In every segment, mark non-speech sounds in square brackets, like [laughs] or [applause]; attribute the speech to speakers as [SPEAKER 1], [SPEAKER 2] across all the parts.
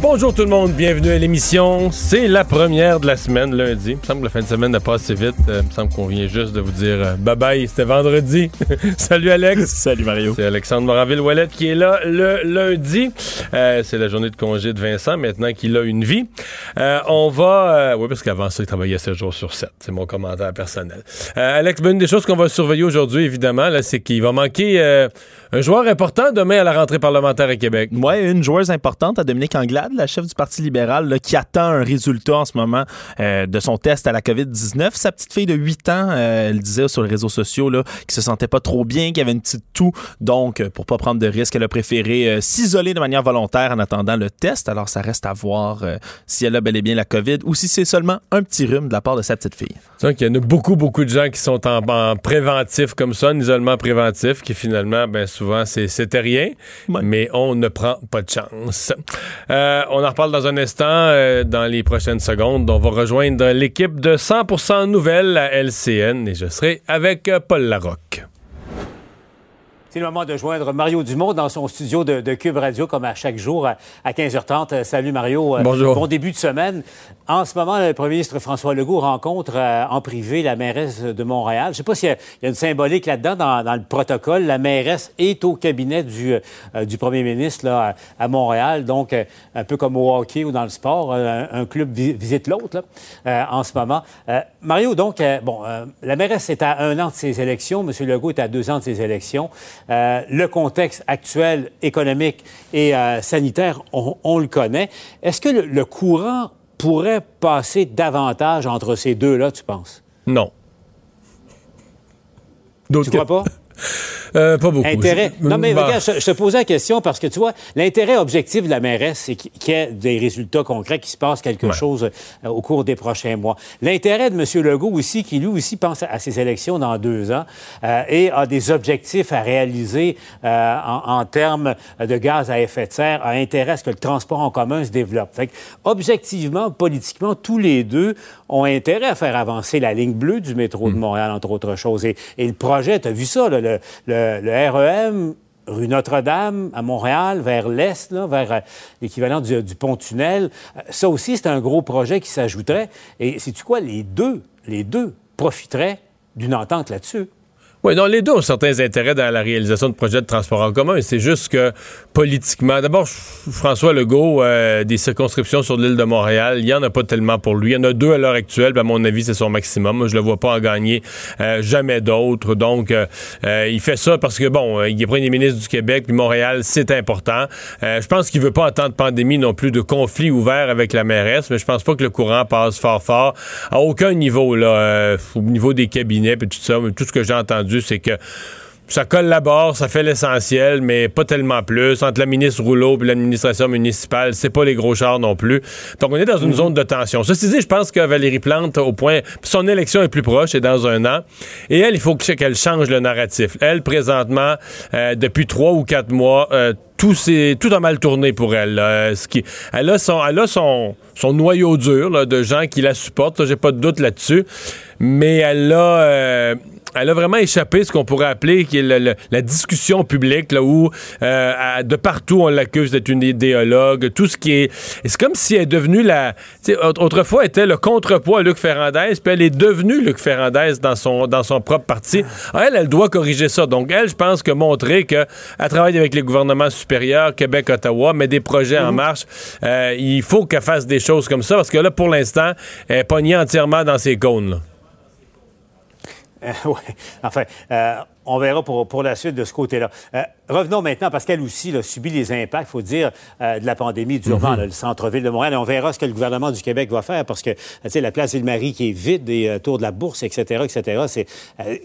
[SPEAKER 1] Bonjour tout le monde, bienvenue à l'émission. C'est la première de la semaine, lundi. Il me semble que la fin de semaine n'a pas assez vite. Euh, il me semble qu'on vient juste de vous dire euh, bye bye, c'était vendredi. [laughs] Salut Alex. [laughs]
[SPEAKER 2] Salut Mario.
[SPEAKER 1] C'est Alexandre Moranville-Wallet qui est là le lundi. Euh, c'est la journée de congé de Vincent, maintenant qu'il a une vie. on va... oui, parce qu'avant ça, il travaillait 7 jours sur 7. C'est mon commentaire personnel. Alex, ben, une des choses qu'on va surveiller aujourd'hui, évidemment, là, c'est qu'il va manquer un joueur important demain à la rentrée parlementaire à Québec.
[SPEAKER 2] Oui, une joueuse importante, à Dominique Anglade la chef du Parti libéral, qui attend un résultat en ce moment euh, de son test à la COVID-19. Sa petite fille de 8 ans, euh, elle disait sur les réseaux sociaux là, qu'il se sentait pas trop bien, qu'il avait une petite toux. Donc, euh, pour pas prendre de risques, elle a préféré s'isoler de manière volontaire en attendant le test. Alors, ça reste à voir si elle a bel et bien la COVID ou si c'est seulement un petit rhume de la part de sa petite fille.
[SPEAKER 1] C'est qu'il y en a beaucoup, beaucoup de gens qui sont en, préventif comme ça, en isolement préventif, qui finalement, ben souvent, c'était rien, mais on ne prend pas de chance. Euh, on en reparle dans un instant, euh, dans les prochaines secondes. On va rejoindre l'équipe de 100% Nouvelles à LCN et je serai avec euh, Paul Larocque.
[SPEAKER 3] C'est le moment de joindre Mario Dumont dans son studio de, Cube Radio, comme à chaque jour à, 15h30. Salut Mario.
[SPEAKER 1] Bonjour.
[SPEAKER 3] Bon début de semaine. En ce moment, le premier ministre François Legault rencontre euh, en privé la mairesse de Montréal. Je ne sais pas s'il y, a une symbolique là-dedans dans, le protocole. La mairesse est au cabinet du, euh, du premier ministre là, à, Montréal, donc euh, un peu comme au hockey ou dans le sport, un, club visite l'autre en ce moment. Mario, donc, bon, la mairesse est à un an de ses élections, M. Legault est à deux ans de ses élections. Le contexte actuel économique et sanitaire, on, le connaît. Est-ce que le courant pourrait passer davantage entre ces deux-là, tu penses?
[SPEAKER 1] Non.
[SPEAKER 3] Tu crois pas? [laughs]
[SPEAKER 1] Euh, pas beaucoup.
[SPEAKER 3] Intérêt. Non, mais bah. regarde, je, te posais la question parce que tu vois, l'intérêt objectif de la mairesse, c'est qu'il y ait des résultats concrets, qu'il se passe quelque chose euh, au cours des prochains mois. L'intérêt de M. Legault aussi, qui lui aussi pense à ses élections dans deux ans euh, et a des objectifs à réaliser en, termes de gaz à effet de serre, a intérêt à ce que le transport en commun se développe. Fait objectivement, politiquement, tous les deux ont intérêt à faire avancer la ligne bleue du métro de hmm. Montréal, entre autres choses. Et, le projet, tu as vu ça, le le, REM rue Notre-Dame à Montréal, vers l'est, vers euh, l'équivalent du, pont-tunnel. Euh, ça aussi, c'est un gros projet qui s'ajouterait. Et sais-tu quoi? Les deux, les deux profiteraient d'une entente là-dessus.
[SPEAKER 1] Oui, non, les deux ont certains intérêts dans la réalisation de projets de transport en commun. C'est juste que politiquement, d'abord, François Legault, euh, des circonscriptions sur l'île de Montréal, il n'y en a pas tellement pour lui. Il y en a deux à l'heure actuelle, à mon avis, c'est son maximum. Moi, je le vois pas en gagner euh, jamais d'autres. Donc, euh, il fait ça parce que, bon, il est premier ministre du Québec, puis Montréal, c'est important. je pense qu'il veut pas en temps de pandémie non plus de conflit ouvert avec la mairesse, mais je pense pas que le courant passe fort fort à aucun niveau, là, au niveau des cabinets, puis tout ça. Tout ce que j'ai entendu c'est que ça collabore, ça fait l'essentiel, mais pas tellement plus. Entre la ministre Rouleau et l'administration municipale, c'est pas les gros chars non plus. Donc, on est dans une mhm. zone de tension. Ceci dit, je pense que Valérie Plante, au point, son élection est plus proche, et dans un an. Et elle, il faut qu'elle change le narratif. Elle, présentement, euh, depuis trois ou quatre mois, euh, tout, tout a mal tourné pour elle. Ce qui, elle a son, elle a son, son noyau dur de gens qui la supportent. J'ai pas de doute là-dessus. Mais elle a, euh, elle a vraiment échappé ce qu'on pourrait appeler qui est la discussion publique, là, où euh, de partout on l'accuse d'être une idéologue. Tout ce qui est. C'est comme si elle est devenue la. Autrefois, elle était le contrepoids à Luc Ferrandez, puis elle est devenue Luc Ferrandez dans son, dans son propre parti. elle, elle doit corriger ça. Donc, elle, je pense que montrer qu'elle travaille avec les gouvernements supérieurs, Québec, Ottawa, met des projets en mhm. marche, euh, il faut qu'elle fasse des choses comme ça, parce que là, pour l'instant, elle est pognée entièrement dans ses cônes. [laughs]
[SPEAKER 3] oui, enfin, euh, on verra pour, pour la suite de ce côté-là. Euh, revenons maintenant, parce qu'elle aussi a subi les impacts, il faut dire, euh, de la pandémie durement
[SPEAKER 2] Mhm.
[SPEAKER 3] le centre-ville de Montréal. Et on verra ce que le gouvernement du Québec va faire, parce que, tu sais, la place Ville-Marie qui est vide, et euh, tour de la bourse, etc., etc., c'est, euh,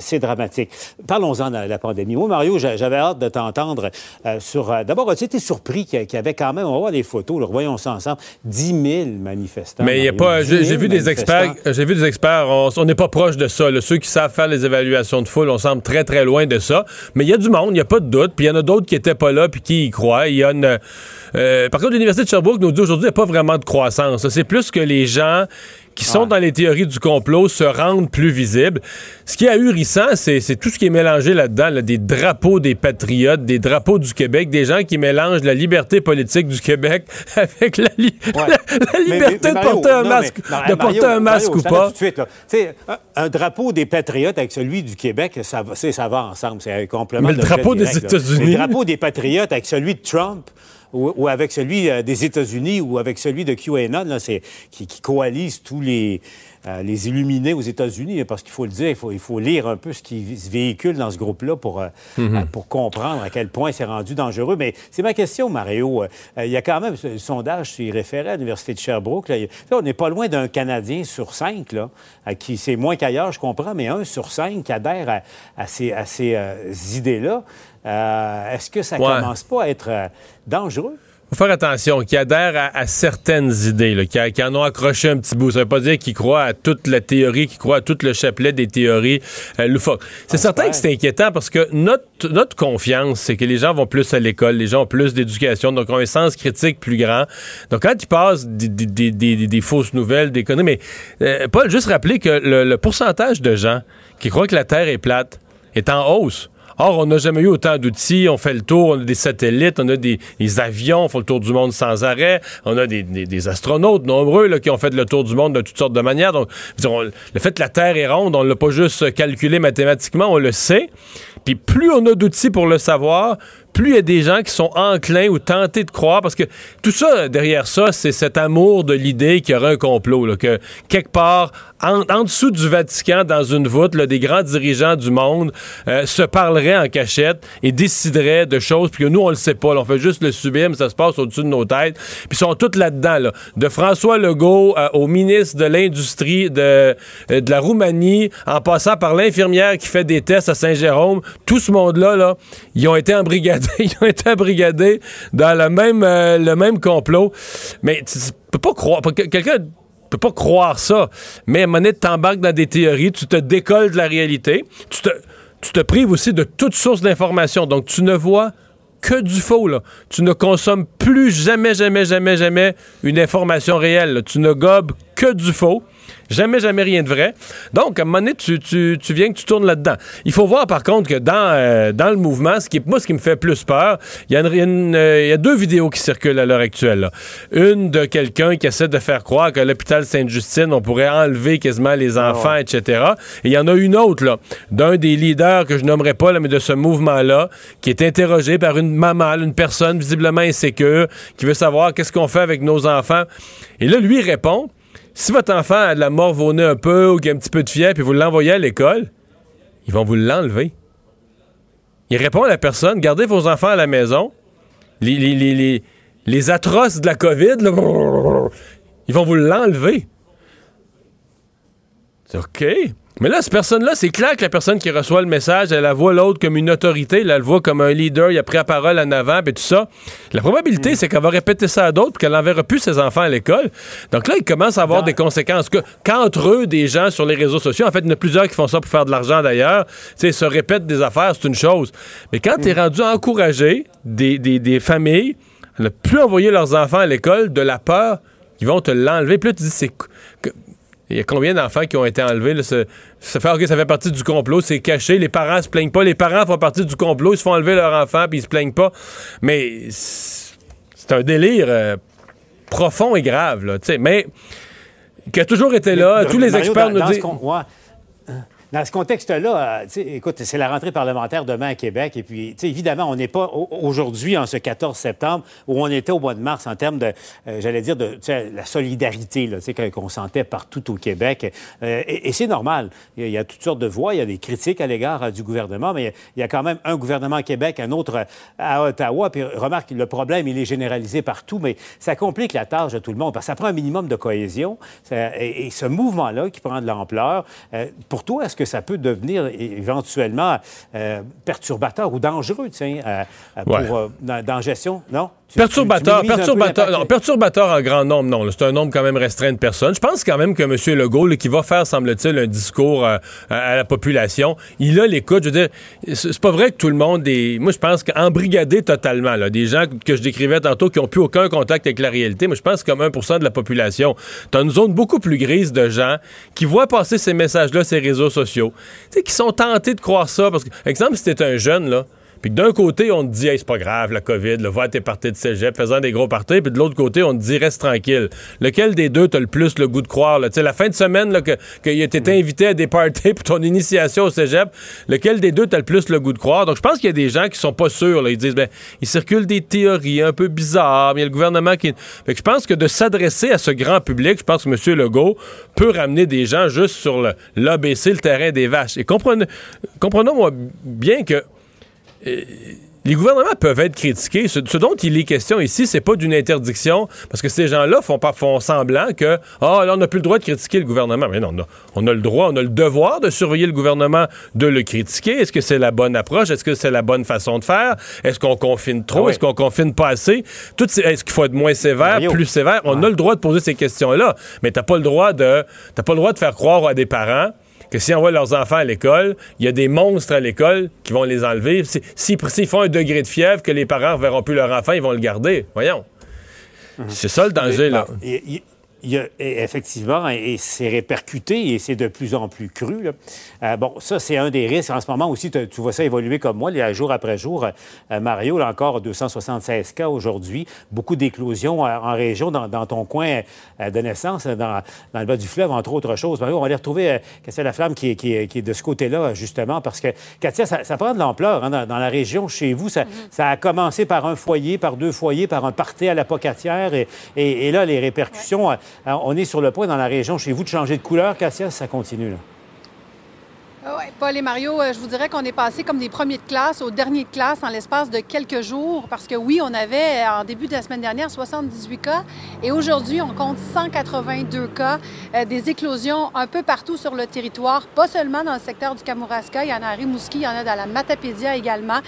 [SPEAKER 3] c'est, dramatique. Parlons-en de la pandémie. Moi, Mario, j'a- j'avais hâte de t'entendre euh, sur... euh, d'abord, as-tu été surpris qu'il y, avait quand même, on va voir les photos, là, voyons ça ensemble, 10 000 manifestants.
[SPEAKER 1] Mais il y a pas.
[SPEAKER 3] 10
[SPEAKER 1] J'ai
[SPEAKER 3] 000
[SPEAKER 1] j'ai vu des experts. J'ai vu des experts. On on n'est pas proche de ça. là. Ceux qui savent faire les évaluations de foule, on semble très très loin de ça. Mais il y a du monde, il n'y a pas de doute. Puis il y en a d'autres qui étaient pas là puis qui y croient. Il y a une. euh, par contre, l'université de Sherbrooke nous dit aujourd'hui qu'il n'y a pas vraiment de croissance. C'est plus que les gens qui sont dans les théories du complot se rendent plus visibles. Ce qui est ahurissant, c'est tout ce qui est mélangé là-dedans, là, des drapeaux des patriotes, des drapeaux du Québec, des gens qui mélangent la liberté politique du Québec [laughs] avec la, li-
[SPEAKER 3] Ouais.
[SPEAKER 1] la- la
[SPEAKER 3] Mais- mais-
[SPEAKER 1] liberté de
[SPEAKER 3] Mario,
[SPEAKER 1] porter un
[SPEAKER 3] non,
[SPEAKER 1] masque, de
[SPEAKER 3] Mario,
[SPEAKER 1] porter un masque
[SPEAKER 3] Mario,
[SPEAKER 1] ou pas.
[SPEAKER 3] tout de suite, un, un drapeau des patriotes avec celui du Québec, ça va, c'est- ça va ensemble. C'est un complément.
[SPEAKER 1] Mais le drapeau des
[SPEAKER 3] direct.
[SPEAKER 1] États-Unis.
[SPEAKER 3] Le drapeau des patriotes avec celui de Trump. Ou, avec celui euh, des États-Unis ou avec celui de QAnon, là, qui, qui coalise tous les, euh, les illuminés aux États-Unis, parce qu'il faut le dire, il faut, il faut lire un peu ce qui se véhicule dans ce groupe-là pour, euh,
[SPEAKER 1] Mhm.
[SPEAKER 3] euh, pour comprendre à quel point c'est rendu dangereux. Mais c'est ma question, Mario. Euh, il y a quand même ce le sondage, il référait à l'Université de Sherbrooke. Là, on n'est pas loin d'un Canadien sur cinq, là, à qui c'est moins qu'ailleurs, je comprends, mais un sur cinq qui adhère à, à ces, à ces, idées-là. Est-ce que ça
[SPEAKER 1] Ouais.
[SPEAKER 3] commence pas à être dangereux?
[SPEAKER 1] Faut faire attention, qui adhèrent à, à certaines idées, là, qui, en ont accroché un petit bout. Ça veut pas dire qu'ils croient à toute la théorie, qu'ils croient à tout le chapelet des théories euh, loufoques. C'est certain que c'est inquiétant parce que notre, notre confiance, c'est que les gens vont plus à l'école, les gens ont plus d'éducation, donc ont un sens critique plus grand. Donc quand ils passent des, des- des- des- des fausses nouvelles, des conneries, mais euh, Paul, juste rappeler que le, le pourcentage de gens qui croient que la Terre est plate est en hausse. Or, on n'a jamais eu autant d'outils. On fait le tour, on a des satellites, on a des, avions, on fait le tour du monde sans arrêt. On a des, astronautes nombreux là, qui ont fait le tour du monde de toutes sortes de manières. Donc, le fait que la Terre est ronde, on ne l'a pas juste calculé mathématiquement, on le sait. Puis plus on a d'outils pour le savoir, plus il y a des gens qui sont enclins ou tentés de croire, parce que tout ça, derrière ça, c'est cet amour de l'idée qu'il y aurait un complot, que quelque part, en, dessous du Vatican, dans une voûte, là, des grands dirigeants du monde euh, se parleraient en cachette et décideraient de choses, puis que nous, on le sait pas. on fait juste le subir, mais ça se passe au-dessus de nos têtes. Puis ils sont tous là-dedans, là. de François Legault euh, au ministre de l'Industrie de, euh, de la Roumanie, en passant par l'infirmière qui fait des tests à Saint-Jérôme, tout ce monde-là, là, ils ont été embrigadés, [laughs] ils ont été embrigadés dans le même, euh, le même complot. Mais tu peux pas croire, quelqu'un peut pas croire ça, mais à un moment t'embarques dans des théories, tu te décolles de la réalité, tu te, tu te prives aussi de toute source d'information, donc tu ne vois que du faux. Tu ne consommes plus jamais, jamais, jamais, jamais une information réelle. Tu ne gobes que du faux. Jamais, jamais rien de vrai. Donc, à un moment donné, tu, tu, tu viens que tu tournes là-dedans. Il faut voir, par contre, que dans, euh, dans le mouvement, ce qui, moi, ce qui me fait plus peur, il y, a une- une, euh, il y a deux vidéos qui circulent à l'heure actuelle. là. Une de quelqu'un qui essaie de faire croire qu'à l'hôpital Sainte-Justine, on pourrait enlever quasiment les enfants, etc. Et il y en a une autre, là, d'un des leaders que je nommerai pas, là, mais de ce mouvement-là, qui est interrogé par une maman, une personne visiblement insécure, qui veut savoir qu'est-ce qu'on fait avec nos enfants. Et là, lui répond, si votre enfant a de la mort au nez un peu ou qu'il a un petit peu de fièvre, puis vous l'envoyez à l'école, ils vont vous l'enlever. Il répond à la personne, gardez vos enfants à la maison. Les, atroces de la COVID, [laughs] ils vont vous l'enlever. C'est OK. Mais là, cette personne-là, c'est clair que la personne qui reçoit le message, elle la voit l'autre comme une autorité, elle, le voit comme un leader, il a pris la parole en avant, et tout ça. La probabilité, c'est qu'elle va répéter ça à d'autres, puis qu'elle n'enverra plus ses enfants à l'école. Donc là, il commence à avoir des conséquences. Que, qu'entre eux, des gens sur les réseaux sociaux, en fait, il y en a plusieurs qui font ça pour faire de l'argent d'ailleurs, tu sais, se répètent des affaires, c'est une chose. Mais quand tu es rendu à encourager des, des, des familles à ne plus envoyer leurs enfants à l'école de la peur, ils vont te l'enlever. Puis là, tu dis, c'est. Il y a combien d'enfants qui ont été enlevés? là? Ça, ça fait, ça fait partie du complot, c'est caché, les parents se plaignent pas. Les parents font partie du complot, ils se font enlever leur enfant, puis ils se plaignent pas. Mais c'est un délire euh, profond et grave, là, tu sais. Mais qui a toujours été là, tous les
[SPEAKER 3] Mario,
[SPEAKER 1] experts
[SPEAKER 3] dans-
[SPEAKER 1] nous disent...
[SPEAKER 3] dans ce contexte-là, euh, écoute, c'est la rentrée parlementaire demain à Québec. Et puis, évidemment, on n'est pas aujourd'hui, en ce 14 septembre, où on était au mois de mars en termes de, euh, j'allais dire, de la solidarité qu'on sentait partout au Québec. Euh, et, c'est normal. Il y, a, toutes sortes de voix. Il y a des critiques à l'égard du gouvernement, mais il y a quand même un gouvernement à Québec, un autre à Ottawa. Puis remarque, le problème, il est généralisé partout, mais ça complique la tâche de tout le monde parce que ça prend un minimum de cohésion. et, ce mouvement-là qui prend de l'ampleur, pour toi, est-ce que ça peut devenir éventuellement euh, perturbateur ou dangereux, tiens, euh, euh, pour, dans, gestion, non?
[SPEAKER 1] perturbateur, perturbateur, perturbateur en grand nombre, non. C'est un nombre quand même restreint de personnes. Je pense quand même que M. Legault, qui va faire, semble-t-il, un discours à, la population, il a l'écoute. Je veux dire, c'est pas vrai que tout le monde est. Moi, je pense qu'embrigadé totalement, là, des gens que je décrivais tantôt qui n'ont plus aucun contact avec la réalité, mais je pense comme 1% de la population. Tu as une zone beaucoup plus grise de gens qui voient passer ces messages-là, ces réseaux sociaux, qui sont tentés de croire ça. Parce que, exemple, si un jeune, là, puis d'un côté, on te dit, c'est pas grave, la COVID, le va tes parties de cégep, faisant des gros parties. Puis de l'autre côté, on te dit, reste tranquille. Lequel des deux t'as le plus le goût de croire? Tu sais, la fin de semaine, là, que, que t'étais mm. invité à des parties [laughs] pour ton initiation au cégep, lequel des deux t'as le plus le goût de croire? Donc, je pense qu'il y a des gens qui sont pas sûrs. Là. Ils disent, ben, il circule des théories un peu bizarres, mais il y a le gouvernement qui. Fait que je pense que de s'adresser à ce grand public, je pense que M. Legault peut ramener des gens juste sur l'ABC, le terrain des vaches. Et comprenez, comprenons-moi bien que les gouvernements peuvent être critiqués. Ce, dont il est question ici, c'est pas d'une interdiction, parce que ces gens-là font, font semblant que, ah, là, on n'a plus le droit de critiquer le gouvernement. Mais non, on a, le droit, on a le devoir de surveiller le gouvernement, de le critiquer. Est-ce que c'est la bonne approche? Est-ce que c'est la bonne façon de faire? Est-ce qu'on confine trop? Ah Est-ce qu'on confine pas assez? Est-ce qu'il faut être moins sévère, plus sévère? On a le droit de poser ces questions-là, mais t'as pas le droit de, t'as pas le droit de faire croire à des parents que s'ils envoient leurs enfants à l'école, il y a des monstres à l'école qui vont les enlever. S'ils font un degré de fièvre, que les parents ne verront plus leur enfant, ils vont le garder. Voyons. Mhm. C'est ça le danger, là.
[SPEAKER 3] Il y a, effectivement, et c'est répercuté et c'est de plus en plus cru. Euh, bon, ça, c'est un des risques. En ce moment aussi, tu vois ça évoluer comme moi, jour après jour. Euh, Mario, là encore, 276 cas aujourd'hui. Beaucoup d'éclosions euh, en région, dans, ton coin de naissance, dans, le bas du fleuve, entre autres choses. Mario, on va aller retrouver Katia Laflamme qui est, qui, est, de ce côté-là, justement, parce que, Katia, ça, prend de l'ampleur hein, dans, la région. Chez vous, ça, mm-hmm. ça, a commencé par un foyer, par deux foyers, par un party à la pocatière. Et, et, là, les répercussions on est sur le point dans la région chez vous de changer de couleur, Cassia, ça continue. Là.
[SPEAKER 4] Paul et Mario, euh, je vous dirais qu'on est passé comme des premiers de classe au dernier de classe en l'espace de quelques jours parce que oui, on avait en début de la semaine dernière 78 cas et aujourd'hui, on compte 182 cas, euh, des éclosions un peu partout sur le territoire, pas seulement dans le secteur du Kamouraska, il y en a à Rimouski, il y en a dans la Matapédia également.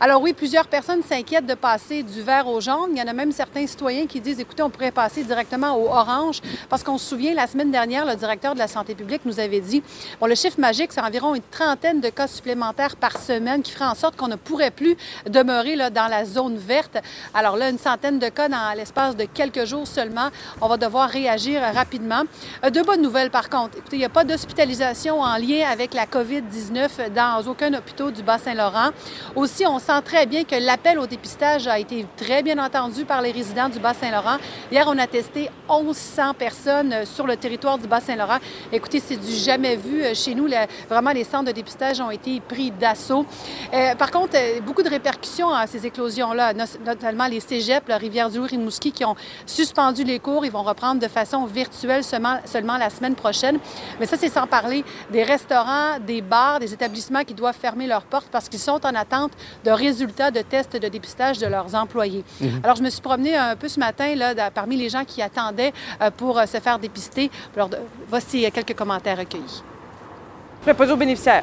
[SPEAKER 4] Alors oui, plusieurs personnes s'inquiètent de passer du vert au jaune. Il y en a même certains citoyens qui disent, écoutez, on pourrait passer directement au orange parce qu'on se souvient, la semaine dernière, le directeur de la santé publique nous avait dit, bon, le chiffre magique, c'est environ une trentaine de cas supplémentaires par semaine qui ferait en sorte qu'on ne pourrait plus demeurer là, dans la zone verte. Alors là, une centaine de cas dans l'espace de quelques jours seulement. On va devoir réagir rapidement. Euh, de bonnes nouvelles, par contre. Écoutez, il n'y a pas d'hospitalisation en lien avec la COVID-19 dans aucun hôpital du Bas-Saint-Laurent. Aussi, on sent très bien que l'appel au dépistage a été très bien entendu par les résidents du Bas-Saint-Laurent. Hier, on a testé 1100 personnes sur le territoire du Bas-Saint-Laurent. Écoutez, c'est du jamais vu euh, chez nous. vraiment, les centres de dépistage ont été pris d'assaut. Euh, par contre, euh, beaucoup de répercussions à ces éclosions-là, notamment les cégeps, la Rivière-du-Loup, Rimouski, qui ont suspendu les cours. Ils vont reprendre de façon virtuelle seulement, seulement la semaine prochaine. Mais ça, c'est sans parler des restaurants, des bars, des établissements qui doivent fermer leurs portes parce qu'ils sont en attente de résultats de tests de dépistage de leurs employés. Mhm. Alors, je me suis promenée un peu ce matin là, parmi les gens qui attendaient euh, pour se faire dépister. Alors, voici quelques commentaires recueillis
[SPEAKER 5] préposé aux bénéficiaires.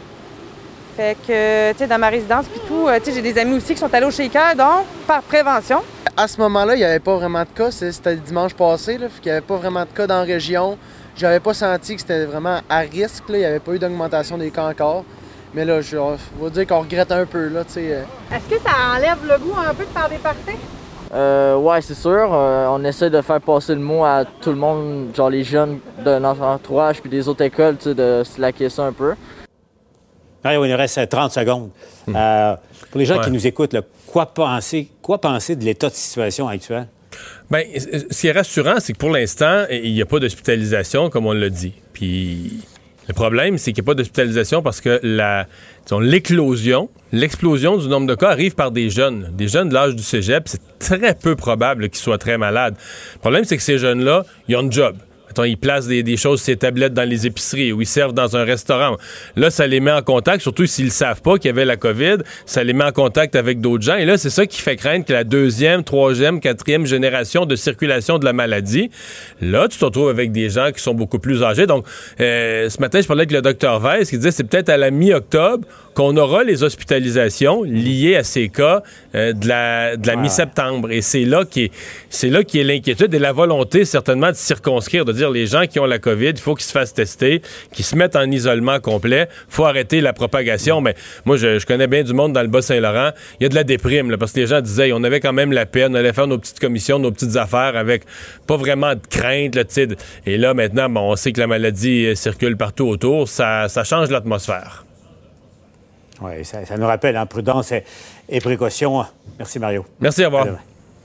[SPEAKER 5] Fait que, tu sais, dans ma résidence, puis tout, euh, tu sais, j'ai des amis aussi qui sont allés au shaker, donc, par prévention.
[SPEAKER 6] À ce moment-là, il n'y avait pas vraiment de cas. C'était dimanche passé, là, fait qu'il n'y avait pas vraiment de cas dans la région. J'avais pas senti que c'était vraiment à risque, là. Il n'y avait pas eu d'augmentation des cas encore. Mais là, je vais dire qu'on regrette un peu, là, tu sais. Euh.
[SPEAKER 4] Est-ce que ça enlève le goût un peu de faire des parties?
[SPEAKER 7] Euh, ouais, c'est sûr. Euh, on essaie de faire passer le mot à tout le monde, genre les jeunes de notre entourage puis des autres écoles, tu sais, de se ça un peu.
[SPEAKER 3] Allez, il nous reste 30 secondes. Hmm. Euh, pour les gens qui nous écoutent, quoi, penser, quoi penser de l'état de situation actuel?
[SPEAKER 1] Bien, ce qui est rassurant, c'est que pour l'instant, il n'y a pas d'hospitalisation, comme on l'a dit. Puis Le problème, c'est qu'il n'y a pas d'hospitalisation parce que la, l'éclosion, l'explosion du nombre de cas arrive par des jeunes. Des jeunes de l'âge du cégep, c'est très peu probable qu'ils soient très malades. Le problème, c'est que ces jeunes-là, ils ont un job. Mettons, ils placent des, des choses, ces tablettes dans les épiceries ou ils servent dans un restaurant. Là, ça les met en contact, surtout s'ils ne savent pas qu'il y avait la COVID, ça les met en contact avec d'autres gens. Et là, c'est ça qui fait craindre que la deuxième, troisième, quatrième génération de circulation de la maladie, là, tu te retrouves avec des gens qui sont beaucoup plus âgés. Donc, euh, ce matin, je parlais avec le docteur Weiss qui disait c'est peut-être à la mi-octobre qu'on aura les hospitalisations liées à ces cas euh, de la, de la mi-septembre. Et c'est là qui est, c'est là qui est l'inquiétude et la volonté certainement de circonscrire, de dire les gens qui ont la COVID, il faut qu'ils se fassent tester, qu'ils se mettent en isolement complet, faut arrêter la propagation. Mais moi, je, je connais bien du monde dans le Bas-Saint-Laurent. Il y a de la déprime là, parce que les gens disaient, on avait quand même la peine, on allait faire nos petites commissions, nos petites affaires avec pas vraiment de crainte. Là, et là, maintenant, bon, on sait que la maladie euh, circule partout autour. Ça, ça change l'atmosphère.
[SPEAKER 3] Oui, ça, ça nous rappelle hein, prudence et, et précaution. Merci, Mario.
[SPEAKER 1] Merci.
[SPEAKER 3] À demain.